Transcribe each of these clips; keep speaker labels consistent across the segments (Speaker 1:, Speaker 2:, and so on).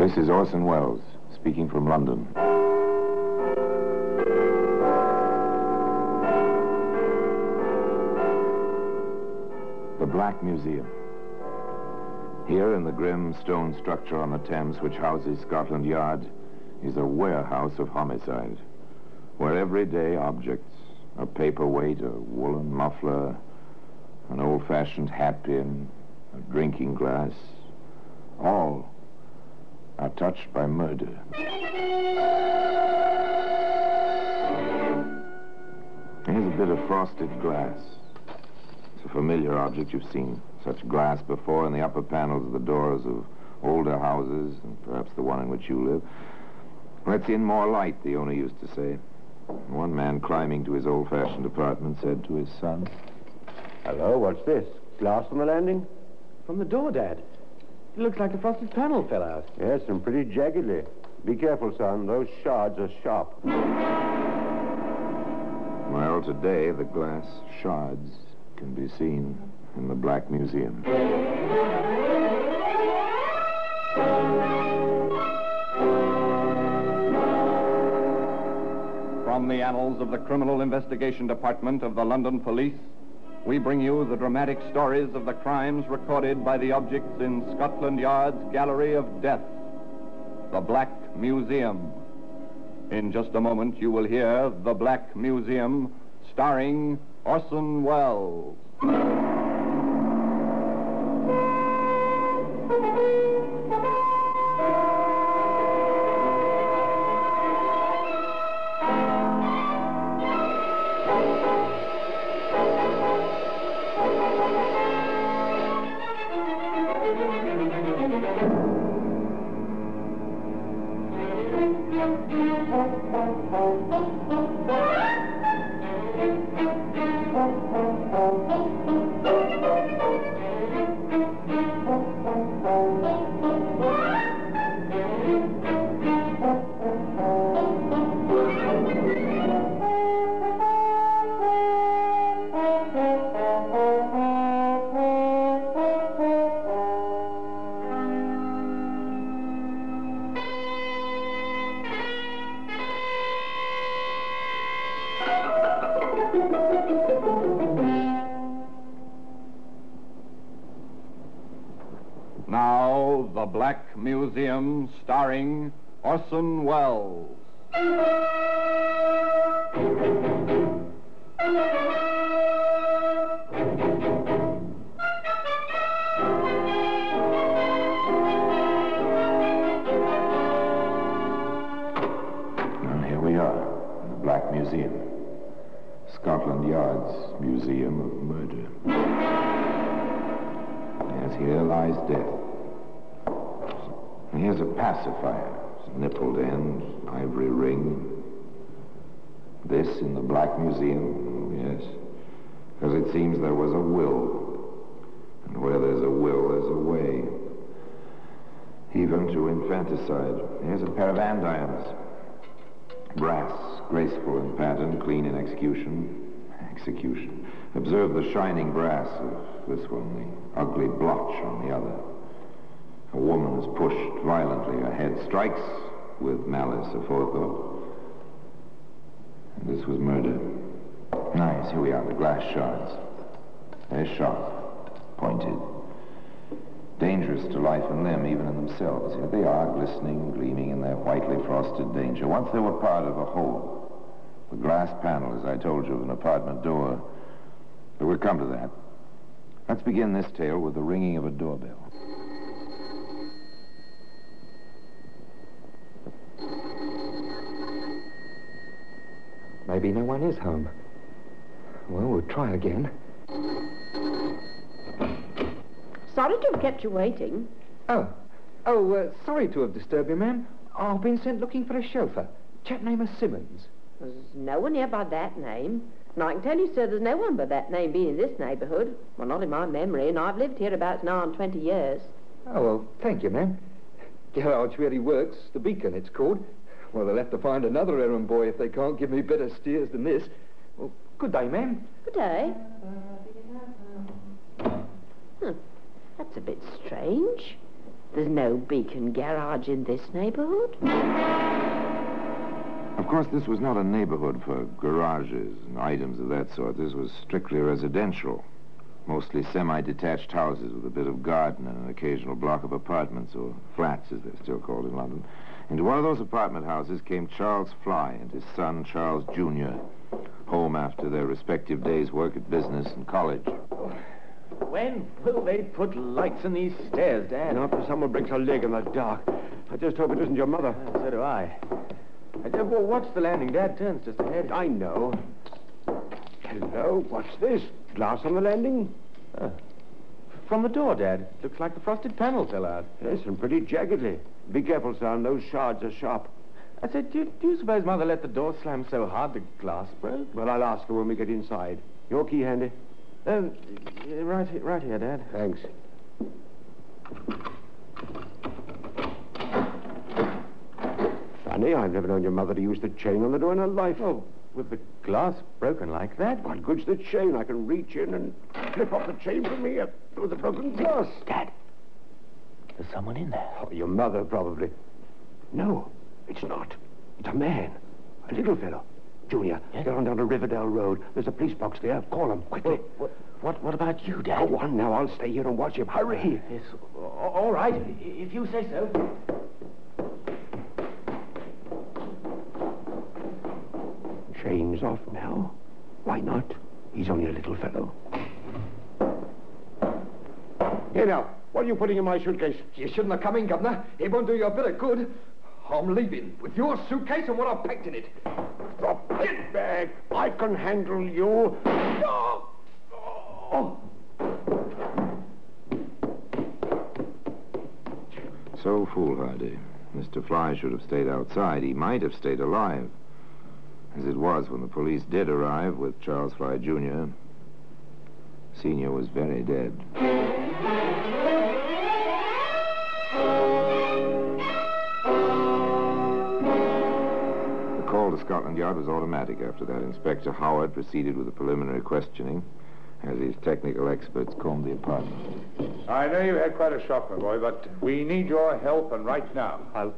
Speaker 1: This is Orson Welles, speaking from London. The Black Museum. Here in the grim stone structure on the Thames which houses Scotland Yard is a warehouse of homicide, where everyday objects, a paperweight, a woolen muffler, an old-fashioned hatpin, a drinking glass, all are touched by murder. Here's a bit of frosted glass. It's a familiar object. You've seen such glass before in the upper panels of the doors of older houses, and perhaps the one in which you live. Let's in more light, the owner used to say. One man climbing to his old-fashioned apartment said to his son,
Speaker 2: Hello, what's this? Glass on the landing?
Speaker 3: From the door, Dad. It looks like the frosted panel fell out.
Speaker 2: Yes, and pretty jaggedly. Be careful, son. Those shards are sharp.
Speaker 1: Well, today the glass shards can be seen in the Black Museum.
Speaker 4: From the annals of the Criminal Investigation Department of the London Police, we bring you the dramatic stories of the crimes recorded by the objects in Scotland Yard's Gallery of Death, the Black Museum. In just a moment, you will hear The Black Museum, starring Orson Welles. Starring Orson Welles.
Speaker 1: And here we are, in the Black Museum. Scotland Yard's Museum of Murder. Yes, here lies death. And here's a pacifier. Nippled end, ivory ring. This in the Black Museum, yes. Because it seems there was a will. And where there's a will, there's a way. Even to infanticide. Here's a pair of andirons. Brass, graceful in pattern, clean in execution. Execution. Observe the shining brass of this one, the ugly blotch on the other. Is pushed violently. Her head strikes with malice aforethought. And this was murder. Nice, here we are, the glass shards. They're sharp, pointed. Dangerous to life and limb, even in themselves. Here they are, glistening, gleaming in their whitely frosted danger. Once they were part of a whole. The glass panel, as I told you, of an apartment door. But we'll come to that. Let's begin this tale with the ringing of a doorbell.
Speaker 3: Maybe no one is home. Well, we'll try again.
Speaker 5: Sorry to have kept you waiting.
Speaker 3: Oh. Oh, uh, sorry to have disturbed you, ma'am. I've been sent looking for a chauffeur. Chap name named Simmons.
Speaker 5: There's no one here by that name. And I can tell you, sir, there's no one by that name being in this neighbourhood. Well, not in my memory, and I've lived here about nigh on 20 years.
Speaker 3: Oh, well, thank you, ma'am. Garage really works. The Beacon, it's called. Well, they'll have to find another errand boy if they can't give me better steers than this. Well, good day, ma'am.
Speaker 5: Good day. Hmm, that's a bit strange. There's no Beacon garage in this neighborhood.
Speaker 1: Of course, this was not a neighborhood for garages and items of that sort. This was strictly residential. Mostly semi-detached houses with a bit of garden and an occasional block of apartments, or flats as they're still called in London. Into one of those apartment houses came Charles Fly and his son, Charles Jr., home after their respective days' work at business and college.
Speaker 6: When will they put lights in these stairs, Dad?
Speaker 2: Not if someone breaks a leg in the dark. I just hope it isn't your mother.
Speaker 6: Uh, so do I. Uh, Dad, well, what's the landing? Dad turns just ahead.
Speaker 2: I know. Hello, what's this? Glass on the landing?
Speaker 6: From the door, Dad. Looks like the frosted panel fell out.
Speaker 2: Yes, and pretty jaggedly. Be careful, son. Those shards are sharp.
Speaker 6: I said, do you, do you suppose Mother let the door slam so hard the glass broke?
Speaker 2: Well, I'll ask her when we get inside. Your key handy?
Speaker 6: Um, right, here, right here, Dad.
Speaker 2: Thanks. Funny, I've never known your mother to use the chain on the door in her life.
Speaker 6: Oh, with the glass broken like that?
Speaker 2: What good's the chain? I can reach in and flip off the chain from here through the broken glass.
Speaker 6: Dad, there's someone in there.
Speaker 2: Oh, your mother, probably. No, it's not. It's a man. A little fellow. Junior,
Speaker 6: Yes?
Speaker 2: get on down to Riverdale Road. There's a police box there. Call him, quickly.
Speaker 6: What, what, what about you, Dad?
Speaker 2: Go on now. I'll stay here and watch him. Hurry.
Speaker 6: Uh, yes, all right, if you say so.
Speaker 2: Chain's off now. Why not? He's only a little fellow. Here now. What are you putting in my suitcase?
Speaker 3: You shouldn't have come in, Governor. It won't do you a bit of good. I'm leaving with your suitcase and what I've packed in it.
Speaker 2: The that bag. I can handle you. No! Oh.
Speaker 1: So foolhardy. Mr. Fly should have stayed outside. He might have stayed alive. As it was, when the police did arrive with Charles Fly Jr., Senior was very dead. Scotland Yard was automatic after that. Inspector Howard proceeded with the preliminary questioning as his technical experts combed the apartment.
Speaker 7: I know you had quite a shock, my boy, but we need your help, and right now.
Speaker 6: I'll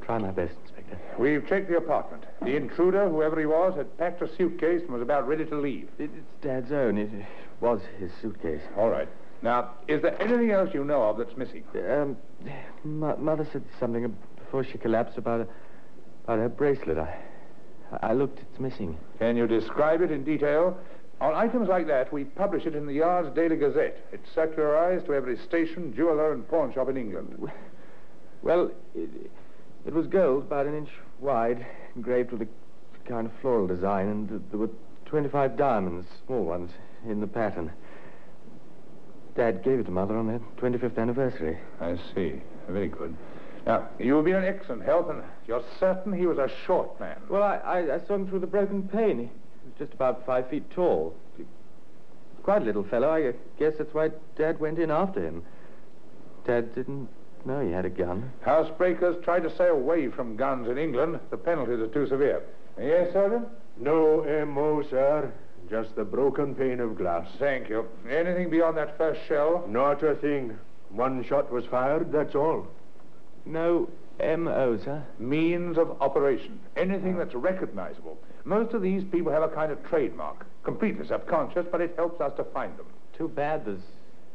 Speaker 6: try my best, Inspector.
Speaker 7: We've checked the apartment. The intruder, whoever he was, had packed a suitcase and was about ready to leave.
Speaker 6: It, it's Dad's own. It was his suitcase.
Speaker 7: All right. Now, is there anything else you know of that's missing?
Speaker 6: Um, mo- Mother said something before she collapsed about a, about her bracelet. I, I looked. It's missing.
Speaker 7: Can you describe it in detail? On items like that, we publish it in the Yard's Daily Gazette. It's circularized to every station, jeweler, and pawn shop in England.
Speaker 6: Well, it, it was gold, about an inch wide, engraved with a kind of floral design, and there were 25 diamonds, small ones, in the pattern. Dad gave it to Mother on their 25th anniversary.
Speaker 7: I see. Very good. Now, you've been an excellent help, and you're certain he was a short man.
Speaker 6: Well, I, I, I saw him through the broken pane. He was just about five feet tall. Quite a little fellow. I guess that's why Dad went in after him. Dad didn't know he had a gun.
Speaker 7: Housebreakers try to stay away from guns in England. The penalties are too severe. Yes, Sergeant?
Speaker 2: No M.O., sir. Just the broken pane of glass.
Speaker 7: Thank you. Anything beyond that first shell?
Speaker 2: Not a thing. One shot was fired, that's all.
Speaker 6: No M.O., sir.
Speaker 7: Means of operation. Anything that's recognizable. Most of these people have a kind of trademark. Completely subconscious, but it helps us to find them.
Speaker 6: Too bad there's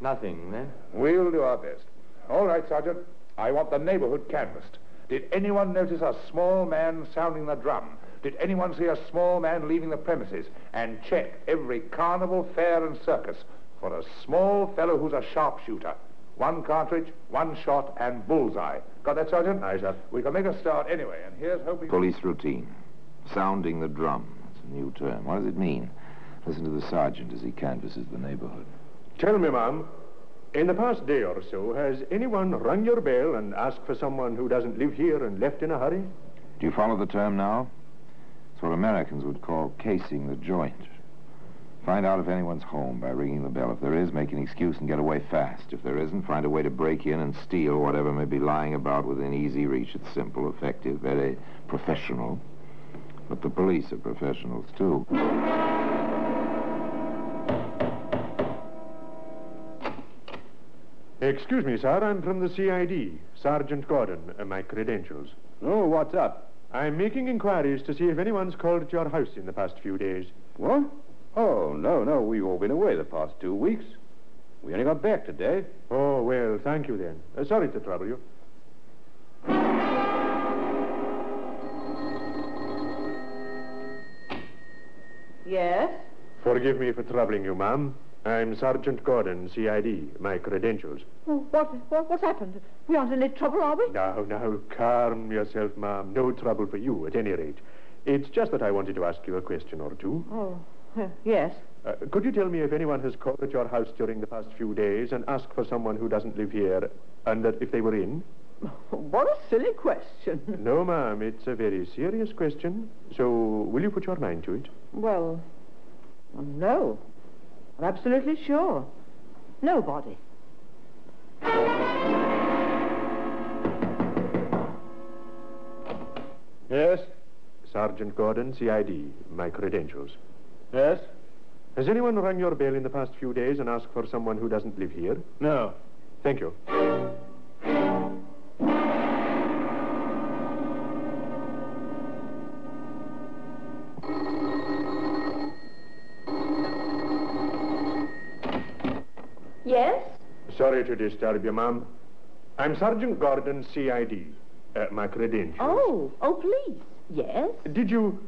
Speaker 6: nothing there.
Speaker 7: We'll do our best. All right, Sergeant. I want the neighborhood canvassed. Did anyone notice a small man sounding the drum? Did anyone see a small man leaving the premises? And check every carnival, fair, and circus for a small fellow who's a sharpshooter. One cartridge, one shot, and bullseye. Got that, Sergeant?
Speaker 2: Aye, sir.
Speaker 7: We can make a start anyway, and here's hoping...
Speaker 1: Police routine. Sounding the drum. It's a new term. What does it mean? Listen to the sergeant as he canvasses the neighborhood.
Speaker 2: Tell me, ma'am, in the past day or so, has anyone rung your bell and asked for someone who doesn't live here and left in a hurry?
Speaker 1: Do you follow the term now? It's what Americans would call casing the joint. Find out if anyone's home by ringing the bell. If there is, make an excuse and get away fast. If there isn't, find a way to break in and steal whatever may be lying about within easy reach. It's simple, effective, very professional. But the police are professionals, too.
Speaker 2: Excuse me, sir. I'm from the CID. Sergeant Gordon. Uh, my credentials.
Speaker 4: Oh, what's up?
Speaker 2: I'm making inquiries to see if anyone's called at your house in the past few days.
Speaker 4: What? Oh, no, no. We've all been away the past two weeks. We only got back today.
Speaker 2: Oh, well, thank you then. Uh, sorry to trouble you.
Speaker 5: Yes?
Speaker 2: Forgive me for troubling you, ma'am. I'm Sergeant Gordon, CID. My credentials.
Speaker 5: Oh, what, what, what's happened? We aren't in any trouble, are we?
Speaker 2: Now, now, calm yourself, ma'am. No trouble for you, at any rate. It's just that I wanted to ask you a question or two.
Speaker 5: Oh, yes.
Speaker 2: Uh, could you tell me if anyone has called at your house during the past few days and asked for someone who doesn't live here, and that if they were in?
Speaker 5: What a silly question.
Speaker 2: No, ma'am, it's a very serious question. So, will you put your mind to it?
Speaker 5: Well, no. I'm absolutely sure. Nobody.
Speaker 2: Yes? Sergeant Gordon, CID. My credentials.
Speaker 6: Yes?
Speaker 2: Has anyone rung your bell in the past few days and asked for someone who doesn't live here?
Speaker 6: No.
Speaker 2: Thank you.
Speaker 5: Yes?
Speaker 2: Sorry to disturb you, ma'am. I'm Sergeant Gordon, CID. Uh, my credentials.
Speaker 5: Oh, oh, please. Yes?
Speaker 2: Did you...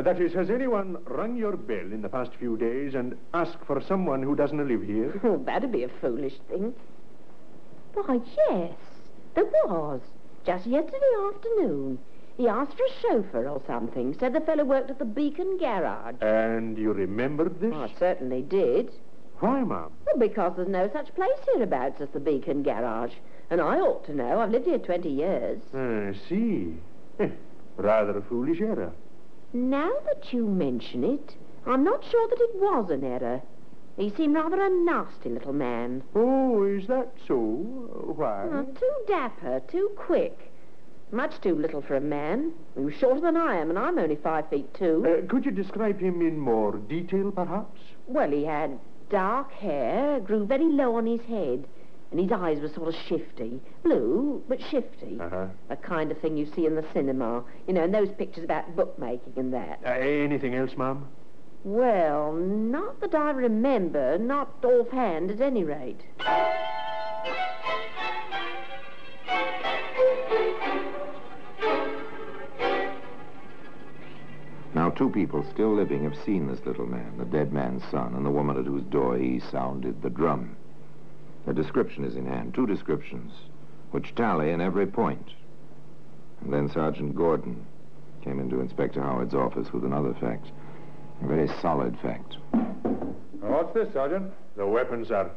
Speaker 2: uh, that is, has anyone rung your bell in the past few days and asked for someone who doesn't live here?
Speaker 5: Oh, that'd be a foolish thing. Why, yes, there was. Just yesterday afternoon. He asked for a chauffeur or something. Said the fellow worked at the Beacon Garage.
Speaker 2: And you remembered this?
Speaker 5: I certainly did.
Speaker 2: Why, ma'am?
Speaker 5: Well, because there's no such place hereabouts as the Beacon Garage. And I ought to know. I've lived here 20 years.
Speaker 2: I see. Eh, rather a foolish error.
Speaker 5: Now that you mention it, I'm not sure that it was an error. He seemed rather a nasty little man.
Speaker 2: Oh, is that so? Why?
Speaker 5: Uh, too dapper, too quick. Much too little for a man. He was shorter than I am, and I'm only five feet two.
Speaker 2: Uh, could you describe him in more detail, perhaps?
Speaker 5: Well, he had dark hair, grew very low on his head, and his eyes were sort of shifty. Blue, but shifty.
Speaker 2: Uh-huh.
Speaker 5: A kind of thing you see in the cinema. You know, in those pictures about bookmaking and that.
Speaker 2: Uh, anything else, ma'am?
Speaker 5: Well, not that I remember, not offhand at any rate.
Speaker 1: Now, two people still living have seen this little man, the dead man's son, and the woman at whose door he sounded the drum. A description is in hand, two descriptions, which tally in every point. And then Sergeant Gordon came into Inspector Howard's office with another fact, a very solid fact.
Speaker 7: What's this, Sergeant?
Speaker 2: The weapon, sir.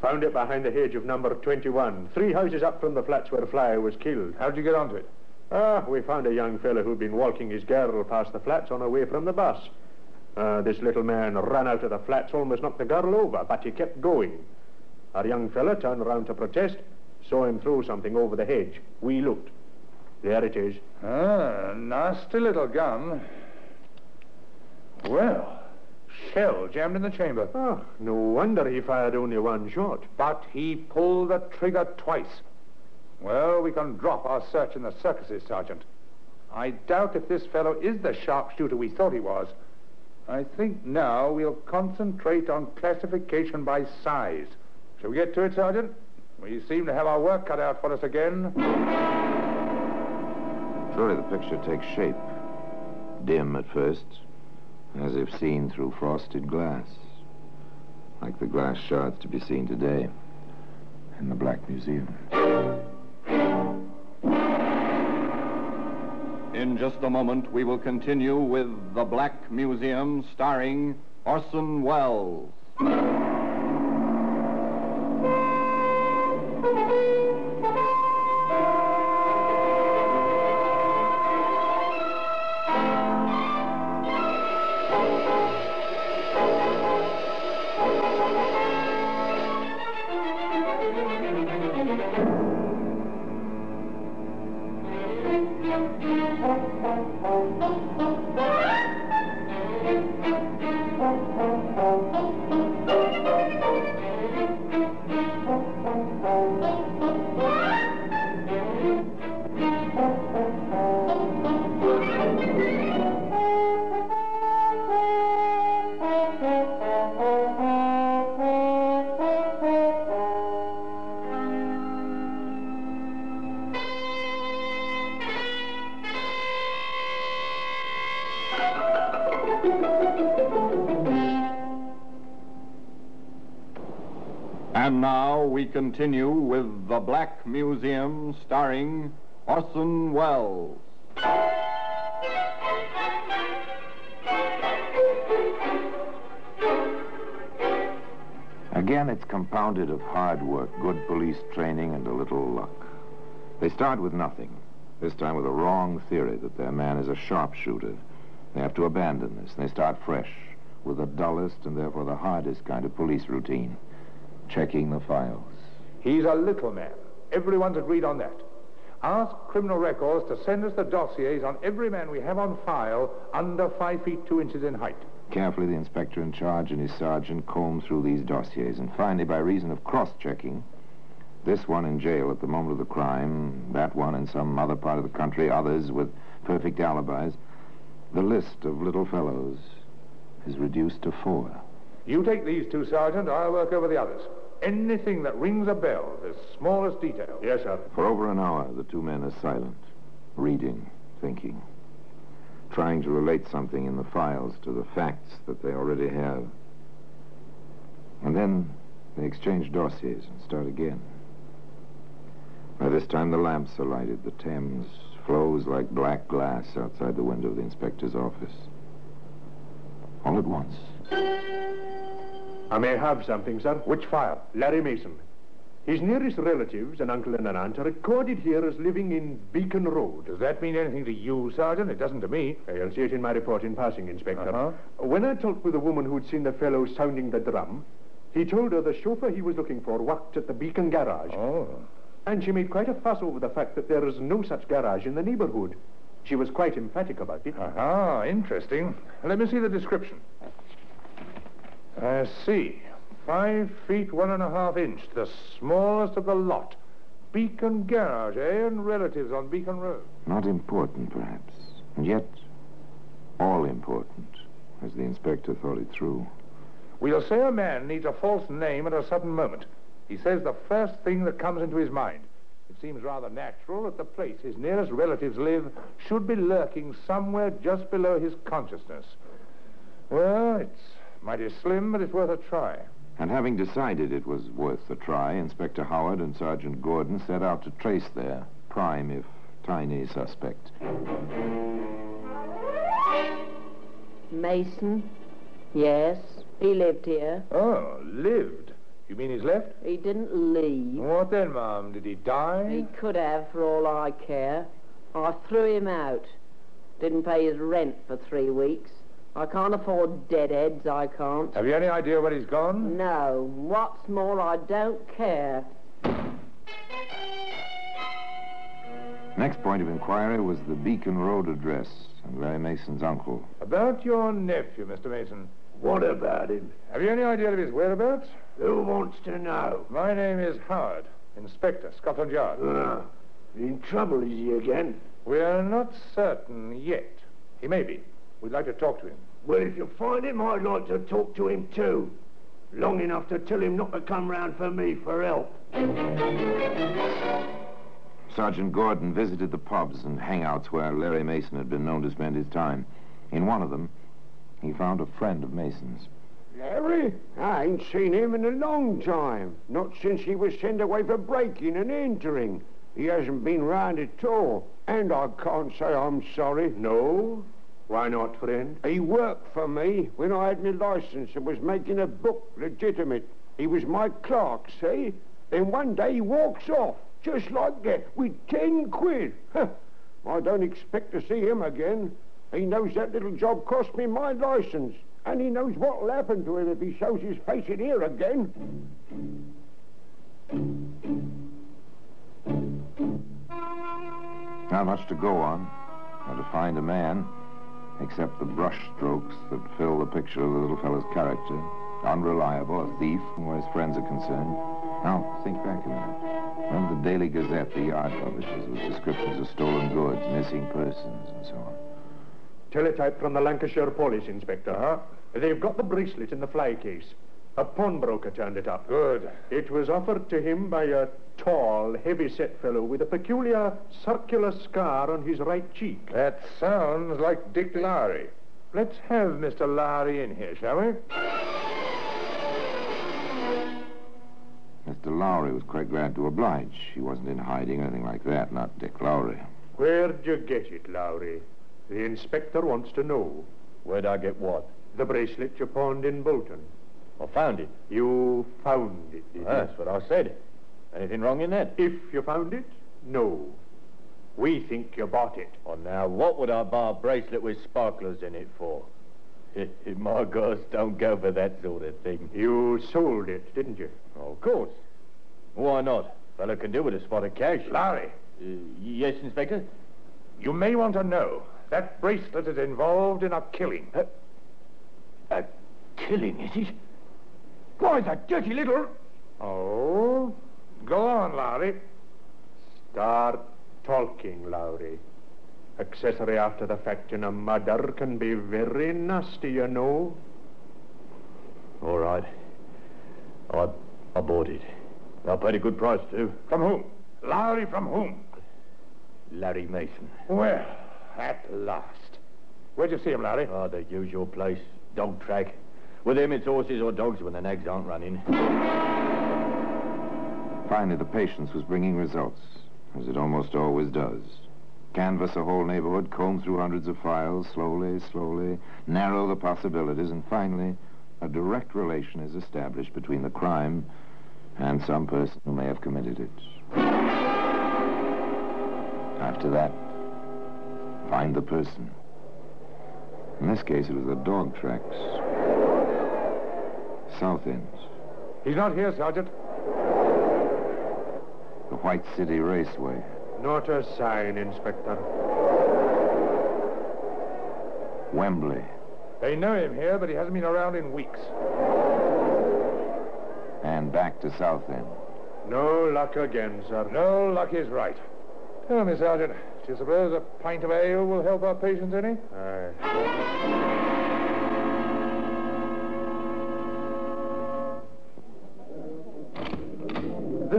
Speaker 2: Found it behind the hedge of number 21, three houses up from the flats where Flyer was killed.
Speaker 7: How'd you get onto it?
Speaker 2: Ah, we found a young fellow who'd been walking his girl past the flats on her way from the bus. Uh, this little man ran out of the flats, almost knocked the girl over, but he kept going. Our young fellow turned around to protest, saw him throw something over the hedge. We looked. There it is.
Speaker 7: Ah, nasty little gun. Well, shell jammed in the chamber.
Speaker 2: Ah, no wonder he fired only one shot.
Speaker 7: But he pulled the trigger twice. Well, we can drop our search in the circuses, Sergeant. I doubt if this fellow is the sharpshooter we thought he was. I think now we'll concentrate on classification by size. Shall we get to it, Sergeant? We seem to have our work cut out for us again.
Speaker 1: Surely the picture takes shape. Dim at first, as if seen through frosted glass. Like the glass shards to be seen today in the Black Museum.
Speaker 4: In just a moment, we will continue with The Black Museum starring Orson Welles. We continue with The Black Museum starring Orson Welles.
Speaker 1: Again, it's compounded of hard work, good police training, and a little luck. They start with nothing, this time with a wrong theory that their man is a sharpshooter. They have to abandon this, and they start fresh with the dullest and therefore the hardest kind of police routine, checking the files.
Speaker 7: He's a little man. Everyone's agreed on that. Ask Criminal Records to send us the dossiers on every man we have on file under five feet two inches in height.
Speaker 1: Carefully, the inspector in charge and his sergeant comb through these dossiers, and finally, by reason of cross-checking, this one in jail at the moment of the crime, that one in some other part of the country, others with perfect alibis, the list of little fellows is reduced to four.
Speaker 7: You take these two, Sergeant. I'll work over the others. Anything that rings a bell, the smallest detail.
Speaker 2: Yes, sir.
Speaker 1: For over an hour, the two men are silent, reading, thinking, trying to relate something in the files to the facts that they already have. And then they exchange dossiers and start again. By this time, the lamps are lighted. The Thames flows like black glass outside the window of the inspector's office. All at once,
Speaker 2: I may have something, sir.
Speaker 7: Which file?
Speaker 2: Larry Mason. His nearest relatives, an uncle and an aunt, are recorded here as living in Beacon Road.
Speaker 7: Does that mean anything to you, Sergeant? It doesn't to me.
Speaker 2: You'll see it in my report in passing, Inspector.
Speaker 7: Uh-huh.
Speaker 2: When I talked with the woman who'd seen the fellow sounding the drum, he told her the chauffeur he was looking for worked at the Beacon garage.
Speaker 7: Oh.
Speaker 2: And she made quite a fuss over the fact that there is no such garage in the neighborhood. She was quite emphatic about it.
Speaker 7: Ah, interesting. Let me see the description. I see. Five feet, one and a half inch. The smallest of the lot. Beacon Garage, eh? And relatives on Beacon Road.
Speaker 1: not important, perhaps, and yet all important, as the inspector thought it through.
Speaker 7: We'll say a man needs a false name at a sudden moment. He says the first thing that comes into his mind. It seems rather natural that the place his nearest relatives live should be lurking somewhere just below his consciousness. Well, it's mighty slim, but it's worth a try.
Speaker 1: And having decided it was worth a try, Inspector Howard and Sergeant Gordon set out to trace their prime, if tiny, suspect.
Speaker 5: Mason? Yes, he lived here.
Speaker 7: Oh, lived. You mean he's left?
Speaker 5: He didn't leave.
Speaker 7: What then, Ma'am? Did he die?
Speaker 5: He could have, for all I care. I threw him out. Didn't pay his rent for three weeks. I can't afford deadheads, I can't.
Speaker 7: Have you any idea where he's gone?
Speaker 5: No. What's more, I don't care.
Speaker 1: Next point of inquiry was the Beacon Road address and Larry Mason's uncle.
Speaker 7: About your nephew, Mr. Mason.
Speaker 8: What about him?
Speaker 7: Have you any idea of his whereabouts?
Speaker 8: Who wants to know?
Speaker 7: My name is Howard, Inspector, Scotland Yard.
Speaker 8: Ah, in trouble is he again?
Speaker 7: We're not certain yet. He may be. We'd like to talk to him.
Speaker 8: Well, if you find him, I'd like to talk to him too. Long enough to tell him not to come round for me for help.
Speaker 1: Sergeant Gordon visited the pubs and hangouts where Larry Mason had been known to spend his time. In one of them, he found a friend of Mason's.
Speaker 8: Larry? I ain't seen him in a long time. Not since he was sent away for breaking and entering. He hasn't been round at all. And I can't say I'm sorry.
Speaker 2: No? Why not, friend?
Speaker 8: He worked for me when I had my license and was making a book legitimate. He was my clerk, see? Then one day he walks off, just like that, with ten quid. Huh. I don't expect to see him again. He knows that little job cost me my license. And he knows what'll happen to him if he shows his face in here again.
Speaker 1: Not much to go on, or to find a man, except the brush strokes that fill the picture of the little fellow's character. Unreliable, a thief, where his friends are concerned. Now, think back a minute. Remember the Daily Gazette, the yard publishes, with descriptions of stolen goods, missing persons, and so on.
Speaker 2: Teletype from the Lancashire Police Inspector.
Speaker 7: Uh-huh.
Speaker 2: They've got the bracelet in the fly case. A pawnbroker turned it up.
Speaker 7: Good.
Speaker 2: It was offered to him by a tall, heavy-set fellow with a peculiar circular scar on his right cheek.
Speaker 7: That sounds like Dick Lowry. Let's have Mr. Lowry in here, shall we?
Speaker 1: Mr. Lowry was quite glad to oblige. He wasn't in hiding or anything like that, not Dick Lowry.
Speaker 2: Where'd you get it, Lowry? The inspector wants to know.
Speaker 6: Where'd I get what?
Speaker 2: The bracelet you pawned in Bolton.
Speaker 6: I found it.
Speaker 2: You found it, did you?
Speaker 6: That's what I said. Anything wrong in that?
Speaker 2: If you found it, no. We think you bought it.
Speaker 6: Oh, now, what would I buy a bracelet with sparklers in it for? My girls don't go for that sort of thing.
Speaker 2: You sold it, didn't you?
Speaker 6: Oh, of course. Why not? Fellow can do with a spot of cash.
Speaker 7: Larry,
Speaker 6: Uh, yes, Inspector?
Speaker 7: you may want to know that bracelet is involved in a killing.
Speaker 6: A killing, is it? Why, the dirty little...
Speaker 7: Oh? Go on, Larry.
Speaker 2: Start talking, Lowry. Accessory after the fact in a murder can be very nasty, you know.
Speaker 6: All right. I, I bought it. I paid a good price, too.
Speaker 7: From whom? Larry from whom?
Speaker 6: Larry Mason.
Speaker 7: Well, at last. Where'd you see him, Larry?
Speaker 6: Oh, ah, the usual place. Dog track. With him, it's horses or dogs when the nags aren't running.
Speaker 1: Finally, the patience was bringing results, as it almost always does. Canvass a whole neighborhood, comb through hundreds of files, slowly, slowly, narrow the possibilities, and finally, a direct relation is established between the crime and some person who may have committed it. After that, find the person. In this case, it was the dog tracks. Southend.
Speaker 7: He's not here, Sergeant.
Speaker 1: The White City Raceway.
Speaker 2: Not a sign, Inspector.
Speaker 1: Wembley.
Speaker 7: They know him here, but he hasn't been around in weeks.
Speaker 1: And back to Southend.
Speaker 2: No luck again, sir.
Speaker 7: No luck is right. Tell me, Sergeant, do you suppose a pint of ale will help our patience any?
Speaker 2: Aye.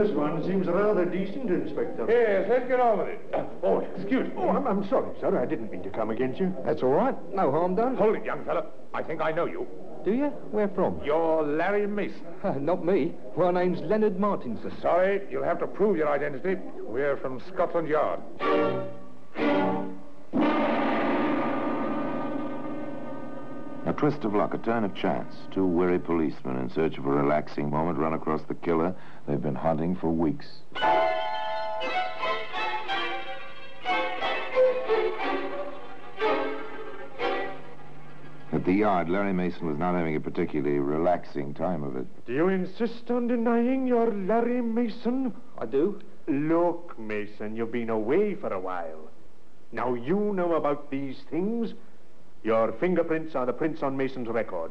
Speaker 2: This one seems rather decent, Inspector.
Speaker 7: Yes, let's get on with it. Uh, oh, excuse me.
Speaker 2: Oh, I'm, I'm sorry, sir. I didn't mean to come against you.
Speaker 3: That's all right. No harm done.
Speaker 7: Hold it, young fella. I think I know you.
Speaker 3: Do you? Where from?
Speaker 7: You're Larry Mason.
Speaker 3: Not me. My name's Leonard Martinson.
Speaker 7: Sorry, you'll have to prove your identity. We're from Scotland Yard.
Speaker 1: Twist of luck, a turn of chance. Two weary policemen in search of a relaxing moment run across the killer they've been hunting for weeks. At the yard, Larry Mason was not having a particularly relaxing time of it.
Speaker 2: Do you insist on denying you're Larry Mason?
Speaker 3: I do.
Speaker 2: Look, Mason, you've been away for a while. Now you know about these things. Your fingerprints are the prints on Mason's record.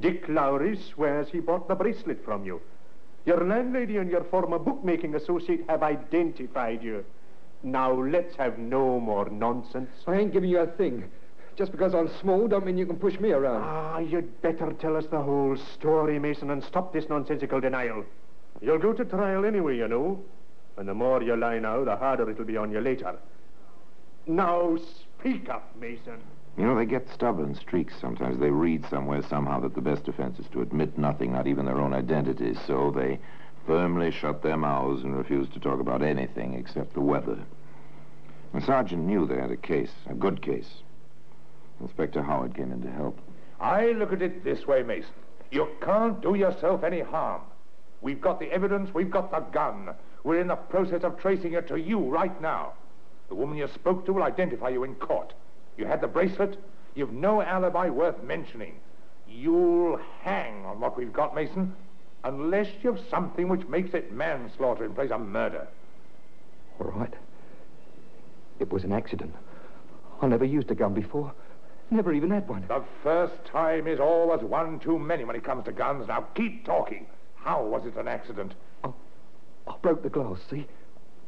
Speaker 2: Dick Lowry swears he bought the bracelet from you. Your landlady and your former bookmaking associate have identified you. Now let's have no more nonsense.
Speaker 3: I ain't giving you a thing. Just because I'm small don't mean you can push me around.
Speaker 2: Ah, you'd better tell us the whole story, Mason, and stop this nonsensical denial. You'll go to trial anyway, you know. And the more you lie now, the harder it'll be on you later. Now speak up, Mason.
Speaker 1: You know, they get stubborn streaks sometimes. They read somewhere somehow that the best defense is to admit nothing, not even their own identities. So they firmly shut their mouths and refuse to talk about anything except the weather. The sergeant knew they had a case, a good case. Inspector Howard came in to help.
Speaker 7: I look at it this way, Mason. You can't do yourself any harm. We've got the evidence, we've got the gun. We're in the process of tracing it to you right now. The woman you spoke to will identify you in court. You had the bracelet. You've no alibi worth mentioning. You'll hang on what we've got, Mason, unless you've something which makes it manslaughter in place of murder.
Speaker 3: All right. It was an accident. I never used a gun before. Never even had one.
Speaker 7: The first time is always one too many when it comes to guns. Now keep talking. How was it an accident?
Speaker 3: I I broke the glass, see?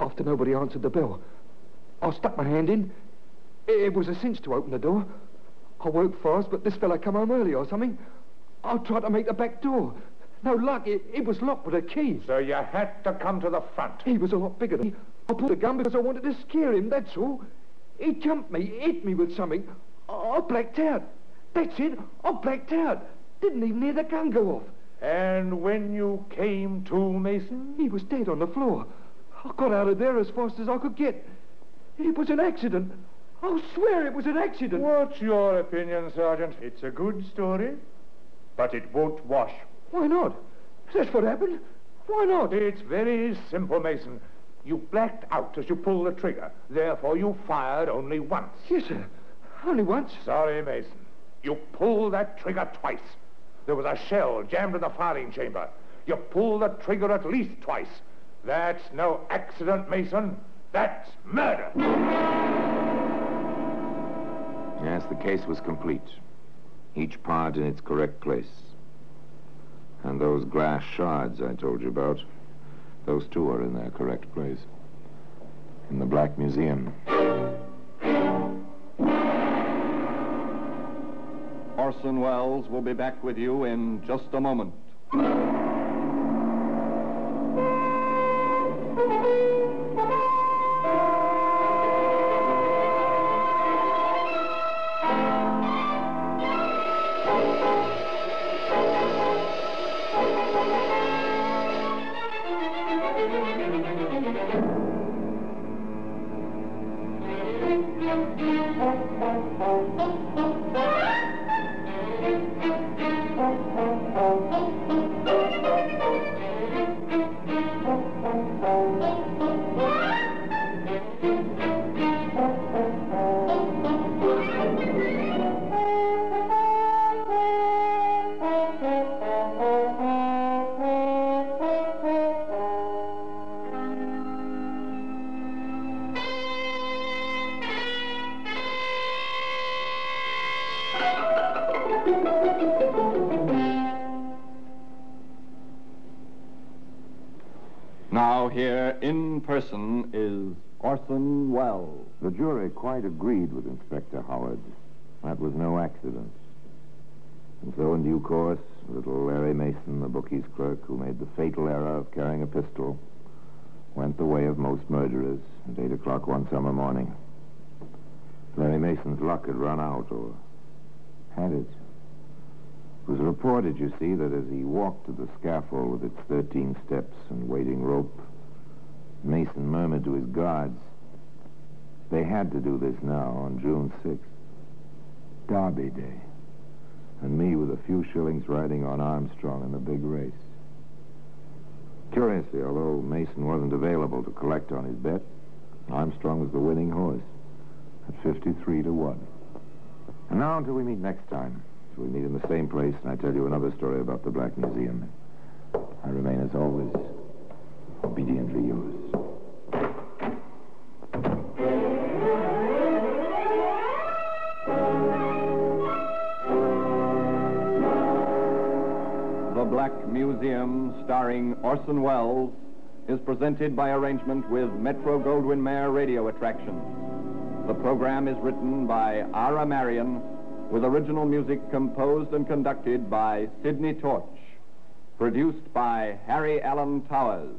Speaker 3: After nobody answered the bell. I stuck my hand in. It was a cinch to open the door. I worked fast, but this fella come home early or something. I tried to make the back door. No luck. It, it was locked with a key.
Speaker 7: So you had to come to the front.
Speaker 3: He was a lot bigger than me. I pulled the gun because I wanted to scare him, that's all. He jumped me, hit me with something. I I blacked out. That's it. I blacked out. Didn't even hear the gun go off.
Speaker 7: And when you came to, Mason?
Speaker 3: He was dead on the floor. I got out of there as fast as I could get. It was an accident. I'll swear it was an accident.
Speaker 7: What's your opinion, Sergeant?
Speaker 2: It's a good story, but it won't wash.
Speaker 3: Why not? That's what happened. Why not?
Speaker 7: It's very simple, Mason. You blacked out as you pulled the trigger. Therefore, you fired only once.
Speaker 3: Yes, sir. Only once.
Speaker 7: Sorry, Mason. You pulled that trigger twice. There was a shell jammed in the firing chamber. You pulled the trigger at least twice. That's no accident, Mason. That's murder.
Speaker 1: Yes, the case was complete. Each part in its correct place. And those glass shards I told you about, those two are in their correct place. In the Black Museum.
Speaker 4: Orson Welles will be back with you in just a moment. Person is Orson Welles.
Speaker 1: The jury quite agreed with Inspector Howard. That was no accident. And so, in due course, little Larry Mason, the bookie's clerk, who made the fatal error of carrying a pistol, went the way of most murderers at 8 o'clock one summer morning. Larry Mason's luck had run out, or had it? It was reported, you see, that as he walked to the scaffold with its 13 steps and waiting rope, Mason murmured to his guards, they had to do this now on June 6th. Derby Day. And me with a few shillings riding on Armstrong in the big race. Curiously, although Mason wasn't available to collect on his bet, Armstrong was the winning horse at 53 to 1. And now until we meet next time. till We meet in the same place, and I tell you another story about the Black Museum. I remain, as always, obediently yours.
Speaker 4: Black Museum, starring Orson Welles, is presented by arrangement with Metro Goldwyn Mayer Radio Attractions. The program is written by Ira Marion, with original music composed and conducted by Sidney Torch. Produced by Harry Alan Towers.